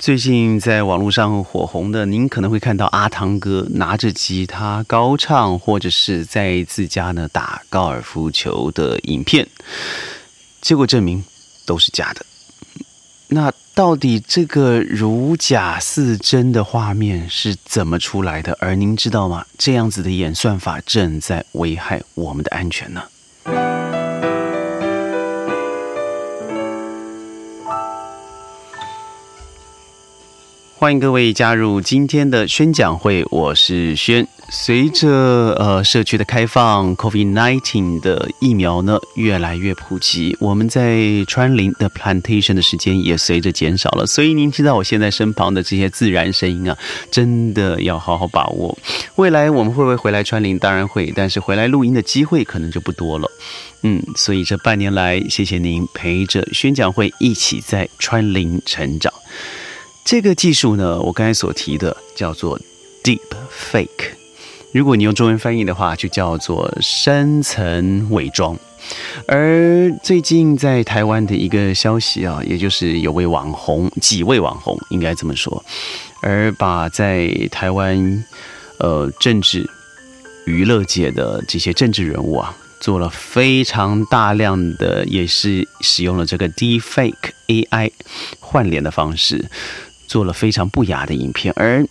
最近在网络上火红的，您可能会看到阿汤哥拿着吉他高唱，或者是在自家呢打高尔夫球的影片，结果证明都是假的。那到底这个如假似真的画面是怎么出来的？而您知道吗？这样子的演算法正在危害我们的安全呢。欢迎各位加入今天的宣讲会，我是轩。随着呃社区的开放，COVID-19 的疫苗呢越来越普及，我们在川林的 plantation 的时间也随着减少了。所以您听到我现在身旁的这些自然声音啊，真的要好好把握。未来我们会不会回来川林？当然会，但是回来录音的机会可能就不多了。嗯，所以这半年来，谢谢您陪着宣讲会一起在川林成长。这个技术呢，我刚才所提的叫做 Deep Fake，如果你用中文翻译的话，就叫做深层伪装。而最近在台湾的一个消息啊，也就是有位网红，几位网红应该这么说，而把在台湾呃政治娱乐界的这些政治人物啊，做了非常大量的，也是使用了这个 Deep Fake AI 换脸的方式。做了非常不雅的影片，而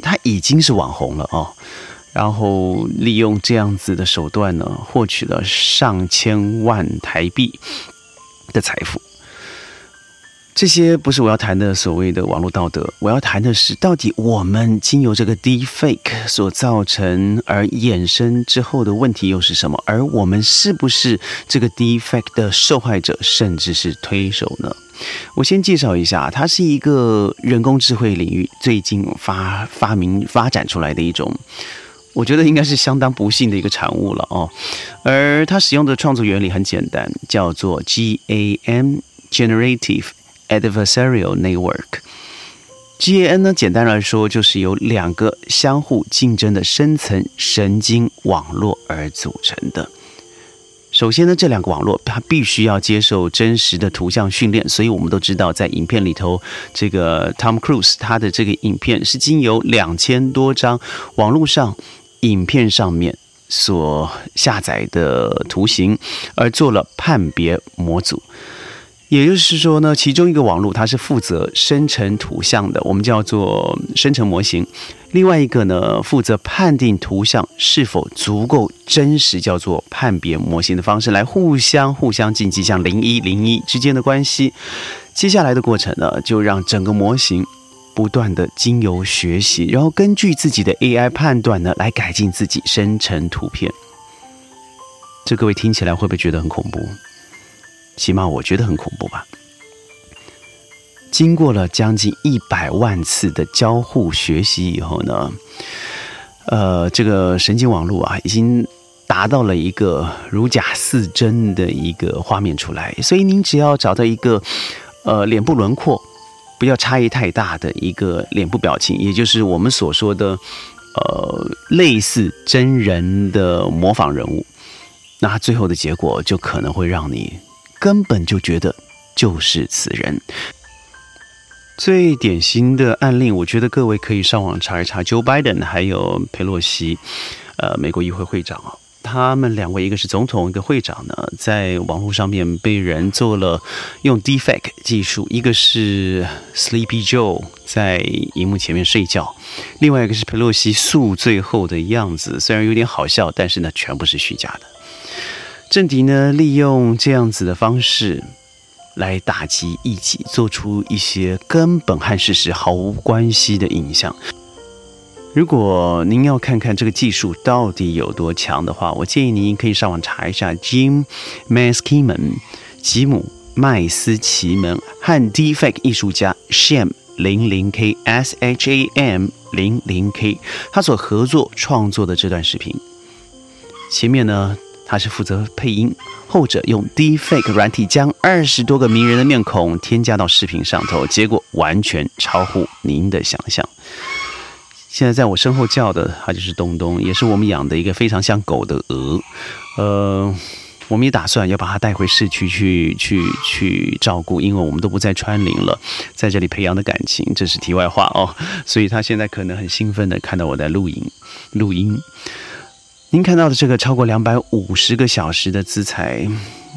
他已经是网红了哦。然后利用这样子的手段呢，获取了上千万台币的财富。这些不是我要谈的所谓的网络道德，我要谈的是，到底我们经由这个 deepfake 所造成而衍生之后的问题又是什么？而我们是不是这个 deepfake 的受害者，甚至是推手呢？我先介绍一下，它是一个人工智慧领域最近发发明发展出来的一种，我觉得应该是相当不幸的一个产物了哦。而它使用的创作原理很简单，叫做 G A M generative Adversarial Network。GAN 呢，简单来说就是由两个相互竞争的深层神经网络而组成的。首先呢，这两个网络它必须要接受真实的图像训练，所以我们都知道，在影片里头，这个 Tom Cruise 他的这个影片是经由两千多张网络上影片上面所下载的图形而做了判别模组。也就是说呢，其中一个网络它是负责生成图像的，我们叫做生成模型；另外一个呢，负责判定图像是否足够真实，叫做判别模型的方式来互相互相竞技，像零一零一之间的关系。接下来的过程呢，就让整个模型不断的经由学习，然后根据自己的 AI 判断呢，来改进自己生成图片。这各位听起来会不会觉得很恐怖？起码我觉得很恐怖吧。经过了将近一百万次的交互学习以后呢，呃，这个神经网络啊，已经达到了一个如假似真的一个画面出来。所以您只要找到一个呃脸部轮廓不要差异太大的一个脸部表情，也就是我们所说的呃类似真人的模仿人物，那最后的结果就可能会让你。根本就觉得就是此人。最典型的案例，我觉得各位可以上网查一查，Joe Biden 还有佩洛西，呃，美国议会会长啊，他们两位一个是总统，一个会长呢，在网络上面被人做了用 defect 技术，一个是 Sleepy Joe 在荧幕前面睡觉，另外一个是佩洛西宿醉后的样子，虽然有点好笑，但是呢，全部是虚假的。政敌呢，利用这样子的方式来打击异己，做出一些根本和事实毫无关系的影像。如果您要看看这个技术到底有多强的话，我建议您可以上网查一下 Jim Maskiman 吉姆麦斯奇门和 Defect 艺术家 Sham 零零 K S H A M 零零 K 他所合作创作的这段视频。前面呢？他是负责配音，后者用 Deepfake 软体将二十多个名人的面孔添加到视频上头，结果完全超乎您的想象。现在在我身后叫的，它就是东东，也是我们养的一个非常像狗的鹅。呃，我们也打算要把他带回市区去去去照顾，因为我们都不在川林了，在这里培养的感情，这是题外话哦。所以他现在可能很兴奋的看到我在录音录音。您看到的这个超过两百五十个小时的资材，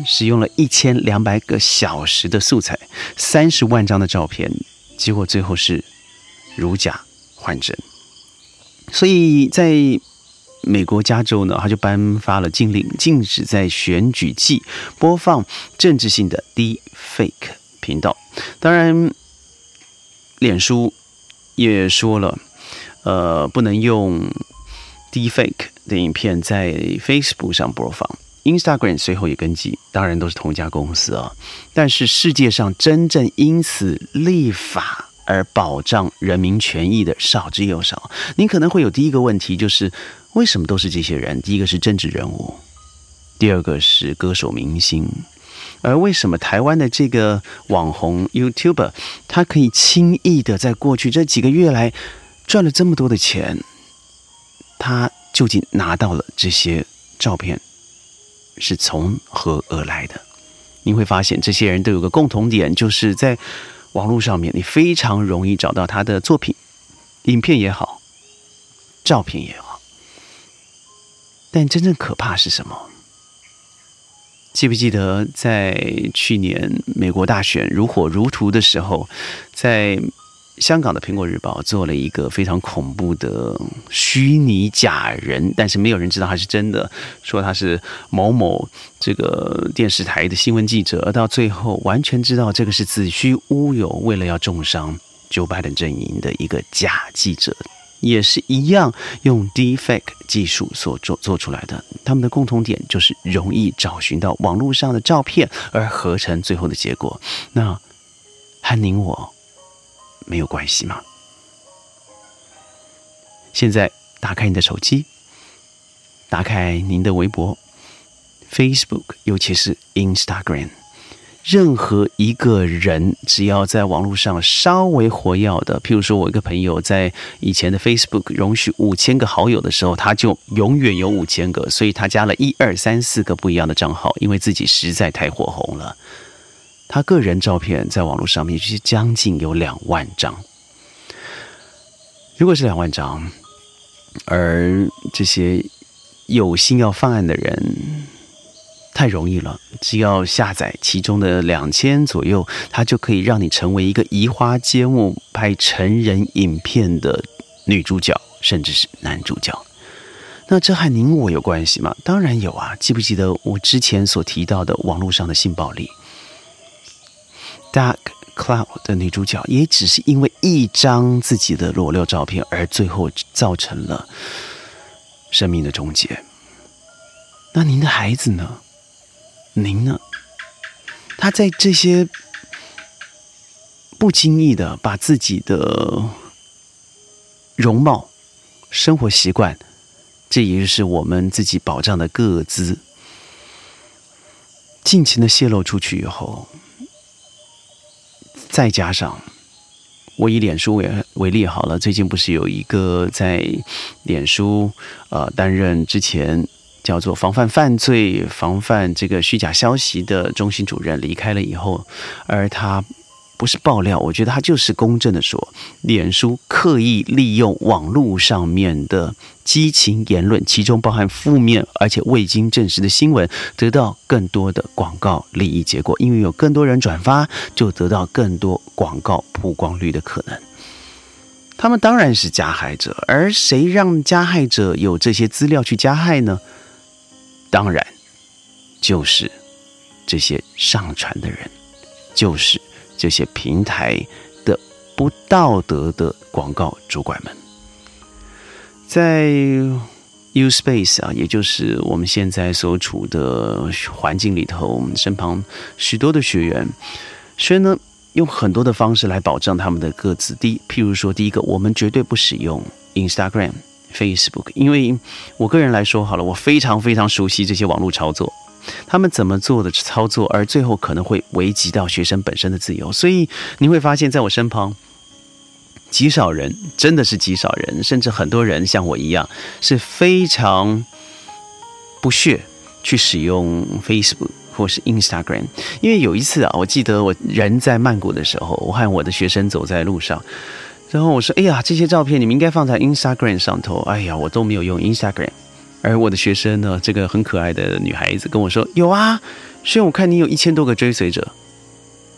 使用了一千两百个小时的素材，三十万张的照片，结果最后是如假换真。所以在美国加州呢，他就颁发了禁令，禁止在选举季播放政治性的 D fake 频道。当然，脸书也说了，呃，不能用 D fake。的影片在 Facebook 上播放，Instagram 随后也跟进，当然都是同一家公司啊。但是世界上真正因此立法而保障人民权益的少之又少。您可能会有第一个问题，就是为什么都是这些人？第一个是政治人物，第二个是歌手明星，而为什么台湾的这个网红 YouTuber 他可以轻易的在过去这几个月来赚了这么多的钱？他。究竟拿到了这些照片是从何而来的？你会发现，这些人都有个共同点，就是在网络上面，你非常容易找到他的作品、影片也好，照片也好。但真正可怕是什么？记不记得在去年美国大选如火如荼的时候，在？香港的《苹果日报》做了一个非常恐怖的虚拟假人，但是没有人知道他是真的，说他是某某这个电视台的新闻记者，而到最后完全知道这个是子虚乌有，为了要重伤 Joe Biden 阵营的一个假记者，也是一样用 Deepfake 技术所做做出来的。他们的共同点就是容易找寻到网络上的照片，而合成最后的结果。那和您我。没有关系吗？现在打开你的手机，打开您的微博、Facebook，尤其是 Instagram，任何一个人只要在网络上稍微活跃的，譬如说我一个朋友在以前的 Facebook 容许五千个好友的时候，他就永远有五千个，所以他加了一二三四个不一样的账号，因为自己实在太火红了。他个人照片在网络上面就是将近有两万张。如果是两万张，而这些有心要犯案的人太容易了，只要下载其中的两千左右，他就可以让你成为一个移花接木拍成人影片的女主角，甚至是男主角。那这和您我有关系吗？当然有啊！记不记得我之前所提到的网络上的性暴力？Dark Cloud 的女主角也只是因为一张自己的裸露照片，而最后造成了生命的终结。那您的孩子呢？您呢？他在这些不经意的把自己的容貌、生活习惯，这也就是我们自己保障的各自，尽情的泄露出去以后。再加上，我以脸书为为例好了，最近不是有一个在脸书呃担任之前叫做防范犯罪、防范这个虚假消息的中心主任离开了以后，而他。不是爆料，我觉得他就是公正的说，脸书刻意利用网络上面的激情言论，其中包含负面而且未经证实的新闻，得到更多的广告利益结果，因为有更多人转发，就得到更多广告曝光率的可能。他们当然是加害者，而谁让加害者有这些资料去加害呢？当然就是这些上传的人，就是。这些平台的不道德的广告主管们，在 U Space 啊，也就是我们现在所处的环境里头，我们身旁许多的学员，所以呢，用很多的方式来保障他们的各自。第一，譬如说，第一个，我们绝对不使用 Instagram、Facebook，因为我个人来说，好了，我非常非常熟悉这些网络操作。他们怎么做的操作，而最后可能会危及到学生本身的自由，所以你会发现，在我身旁极少人，真的是极少人，甚至很多人像我一样，是非常不屑去使用 Facebook 或是 Instagram，因为有一次啊，我记得我人在曼谷的时候，我和我的学生走在路上，然后我说：“哎呀，这些照片你们应该放在 Instagram 上头。”哎呀，我都没有用 Instagram。而我的学生呢，这个很可爱的女孩子跟我说：“有啊，虽然我看你有一千多个追随者。”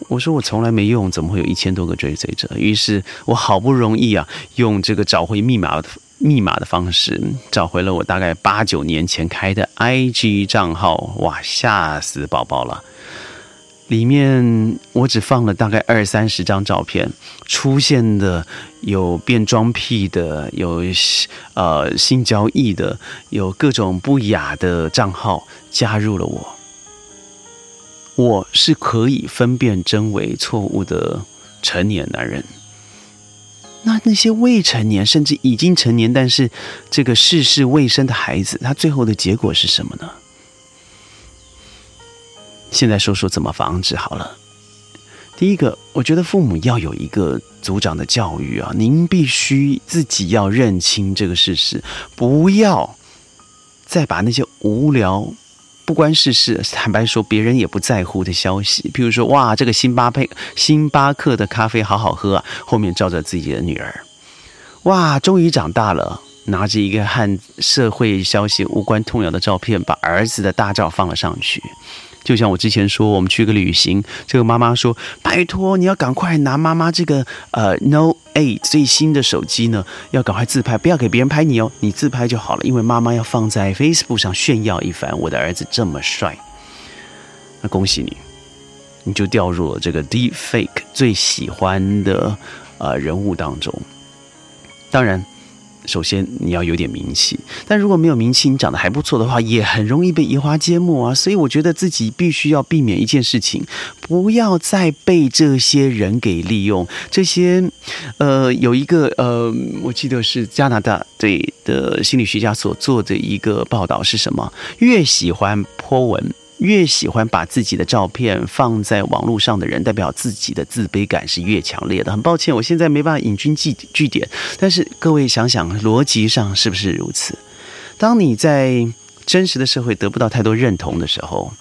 我说：“我从来没用，怎么会有一千多个追随者？”于是我好不容易啊，用这个找回密码的密码的方式，找回了我大概八九年前开的 IG 账号。哇，吓死宝宝了！里面我只放了大概二三十张照片，出现的有变装癖的，有呃性交易的，有各种不雅的账号加入了我。我是可以分辨真伪错误的成年男人。那那些未成年甚至已经成年，但是这个世事未深的孩子，他最后的结果是什么呢？现在说说怎么防止好了。第一个，我觉得父母要有一个组长的教育啊，您必须自己要认清这个事实，不要再把那些无聊、不关事事、坦白说别人也不在乎的消息，譬如说哇，这个星巴克星巴克的咖啡好好喝啊，后面照着自己的女儿，哇，终于长大了，拿着一个和社会消息无关痛痒的照片，把儿子的大照放了上去。就像我之前说，我们去个旅行，这个妈妈说：“拜托，你要赶快拿妈妈这个呃 Note 8最新的手机呢，要赶快自拍，不要给别人拍你哦，你自拍就好了，因为妈妈要放在 Facebook 上炫耀一番，我的儿子这么帅。”那恭喜你，你就掉入了这个 Deep Fake 最喜欢的呃人物当中。当然。首先你要有点名气，但如果没有名气，你长得还不错的话，也很容易被移花接木啊。所以我觉得自己必须要避免一件事情，不要再被这些人给利用。这些，呃，有一个呃，我记得是加拿大对的心理学家所做的一个报道是什么？越喜欢泼文。越喜欢把自己的照片放在网络上的人，代表自己的自卑感是越强烈的。很抱歉，我现在没办法引经据据点，但是各位想想，逻辑上是不是如此？当你在真实的社会得不到太多认同的时候，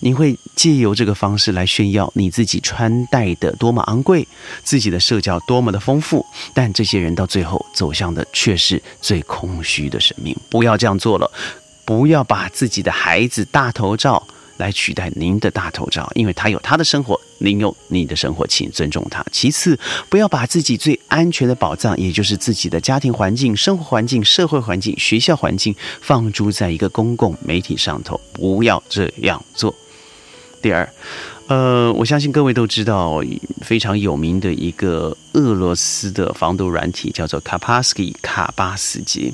你会借由这个方式来炫耀你自己穿戴的多么昂贵，自己的社交多么的丰富，但这些人到最后走向的却是最空虚的生命。不要这样做了，不要把自己的孩子大头照。来取代您的大头照，因为他有他的生活，您有你的生活，请尊重他。其次，不要把自己最安全的宝藏，也就是自己的家庭环境、生活环境、社会环境、学校环境，放诸在一个公共媒体上头，不要这样做。第二，呃，我相信各位都知道非常有名的一个俄罗斯的防毒软体，叫做卡帕斯基卡巴斯基。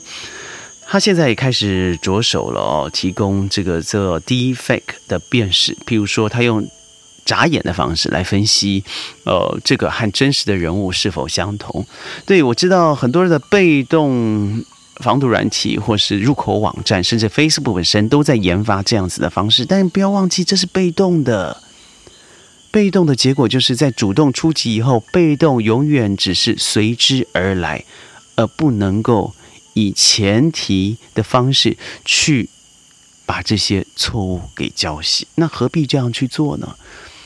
他现在也开始着手了哦，提供这个这 deepfake 的辨识，譬如说他用眨眼的方式来分析，呃，这个和真实的人物是否相同。对我知道很多人的被动防毒软体，或是入口网站，甚至 Facebook 本身都在研发这样子的方式，但不要忘记这是被动的，被动的结果就是在主动出击以后，被动永远只是随之而来，而不能够。以前提的方式去把这些错误给浇洗，那何必这样去做呢？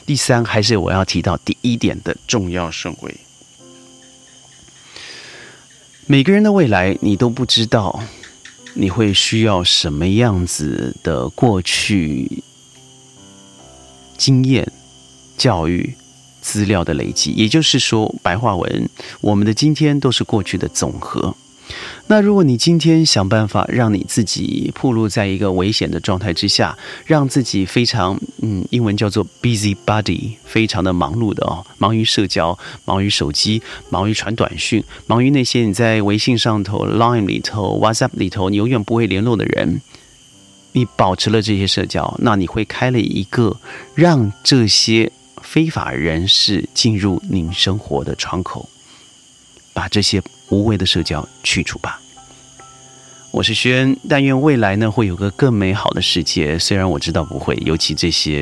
第三，还是我要提到第一点的重要顺位。每个人的未来你都不知道，你会需要什么样子的过去经验、教育、资料的累积。也就是说，白话文，我们的今天都是过去的总和。那如果你今天想办法让你自己暴露在一个危险的状态之下，让自己非常嗯，英文叫做 busy body，非常的忙碌的哦，忙于社交，忙于手机，忙于传短讯，忙于那些你在微信上头、Line 里头、WhatsApp 里头你永远不会联络的人，你保持了这些社交，那你会开了一个让这些非法人士进入您生活的窗口，把这些。无谓的社交去除吧。我是轩，但愿未来呢会有个更美好的世界。虽然我知道不会，尤其这些